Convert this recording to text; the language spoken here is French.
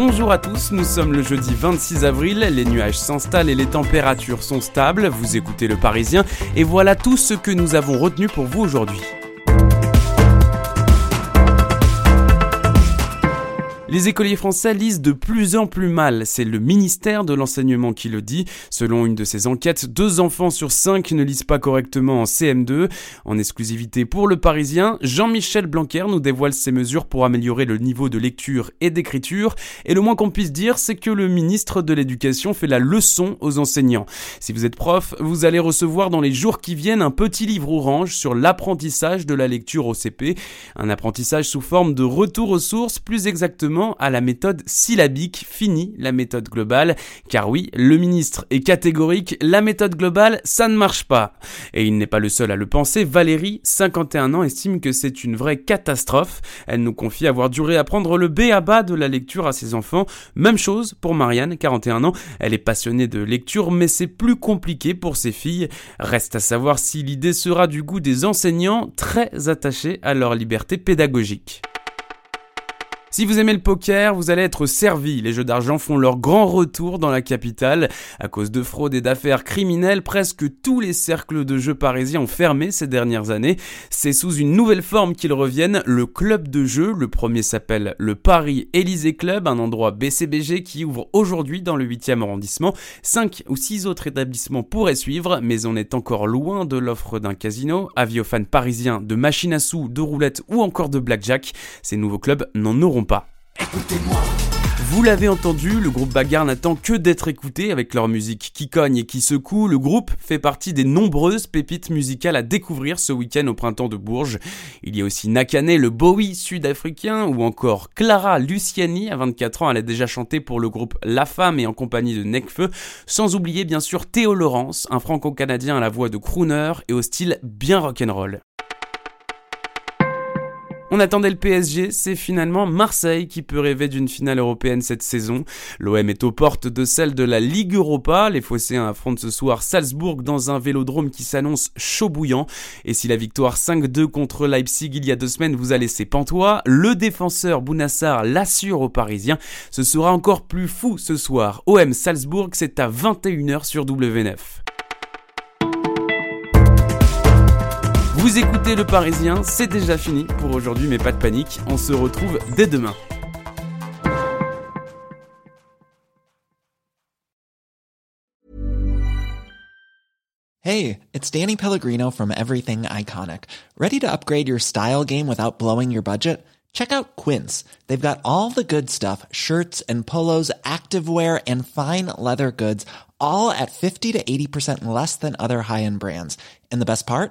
Bonjour à tous, nous sommes le jeudi 26 avril, les nuages s'installent et les températures sont stables, vous écoutez le Parisien, et voilà tout ce que nous avons retenu pour vous aujourd'hui. Les écoliers français lisent de plus en plus mal, c'est le ministère de l'enseignement qui le dit. Selon une de ses enquêtes, deux enfants sur cinq ne lisent pas correctement en CM2. En exclusivité pour le Parisien, Jean-Michel Blanquer nous dévoile ses mesures pour améliorer le niveau de lecture et d'écriture. Et le moins qu'on puisse dire, c'est que le ministre de l'Éducation fait la leçon aux enseignants. Si vous êtes prof, vous allez recevoir dans les jours qui viennent un petit livre orange sur l'apprentissage de la lecture au CP. Un apprentissage sous forme de retour aux sources, plus exactement à la méthode syllabique, fini la méthode globale, car oui, le ministre est catégorique, la méthode globale, ça ne marche pas. Et il n'est pas le seul à le penser, Valérie, 51 ans, estime que c'est une vraie catastrophe. Elle nous confie avoir duré apprendre le B à bas de la lecture à ses enfants. Même chose pour Marianne, 41 ans, elle est passionnée de lecture, mais c'est plus compliqué pour ses filles. Reste à savoir si l'idée sera du goût des enseignants très attachés à leur liberté pédagogique. Si vous aimez le poker, vous allez être servi. Les jeux d'argent font leur grand retour dans la capitale. À cause de fraude et d'affaires criminelles, presque tous les cercles de jeux parisiens ont fermé ces dernières années. C'est sous une nouvelle forme qu'ils reviennent, le club de jeux. Le premier s'appelle le Paris Élysée Club, un endroit BCBG qui ouvre aujourd'hui dans le 8e arrondissement. Cinq ou six autres établissements pourraient suivre, mais on est encore loin de l'offre d'un casino. Avis aux fans parisiens de machines à sous, de roulettes ou encore de blackjack, ces nouveaux clubs n'en auront pas. Écoutez-moi. Vous l'avez entendu, le groupe Bagarre n'attend que d'être écouté avec leur musique qui cogne et qui secoue. Le groupe fait partie des nombreuses pépites musicales à découvrir ce week-end au printemps de Bourges. Il y a aussi Nakane, le Bowie sud-africain, ou encore Clara Luciani, à 24 ans, elle a déjà chanté pour le groupe La Femme et en compagnie de Necfeu. Sans oublier bien sûr Théo Laurence, un franco-canadien à la voix de crooner et au style bien rock'n'roll. On attendait le PSG, c'est finalement Marseille qui peut rêver d'une finale européenne cette saison. L'OM est aux portes de celle de la Ligue Europa. Les Phocéens affrontent ce soir Salzbourg dans un vélodrome qui s'annonce chaud bouillant. Et si la victoire 5-2 contre Leipzig il y a deux semaines vous a laissé pantois, le défenseur Bounassar l'assure aux Parisiens. Ce sera encore plus fou ce soir. OM Salzbourg, c'est à 21h sur W9. Vous écoutez Le Parisien, c'est déjà fini pour aujourd'hui, mais pas de panique, on se retrouve dès demain. Hey, it's Danny Pellegrino from Everything Iconic. Ready to upgrade your style game without blowing your budget? Check out Quince. They've got all the good stuff shirts and polos, activewear, and fine leather goods, all at 50 to 80% less than other high end brands. And the best part?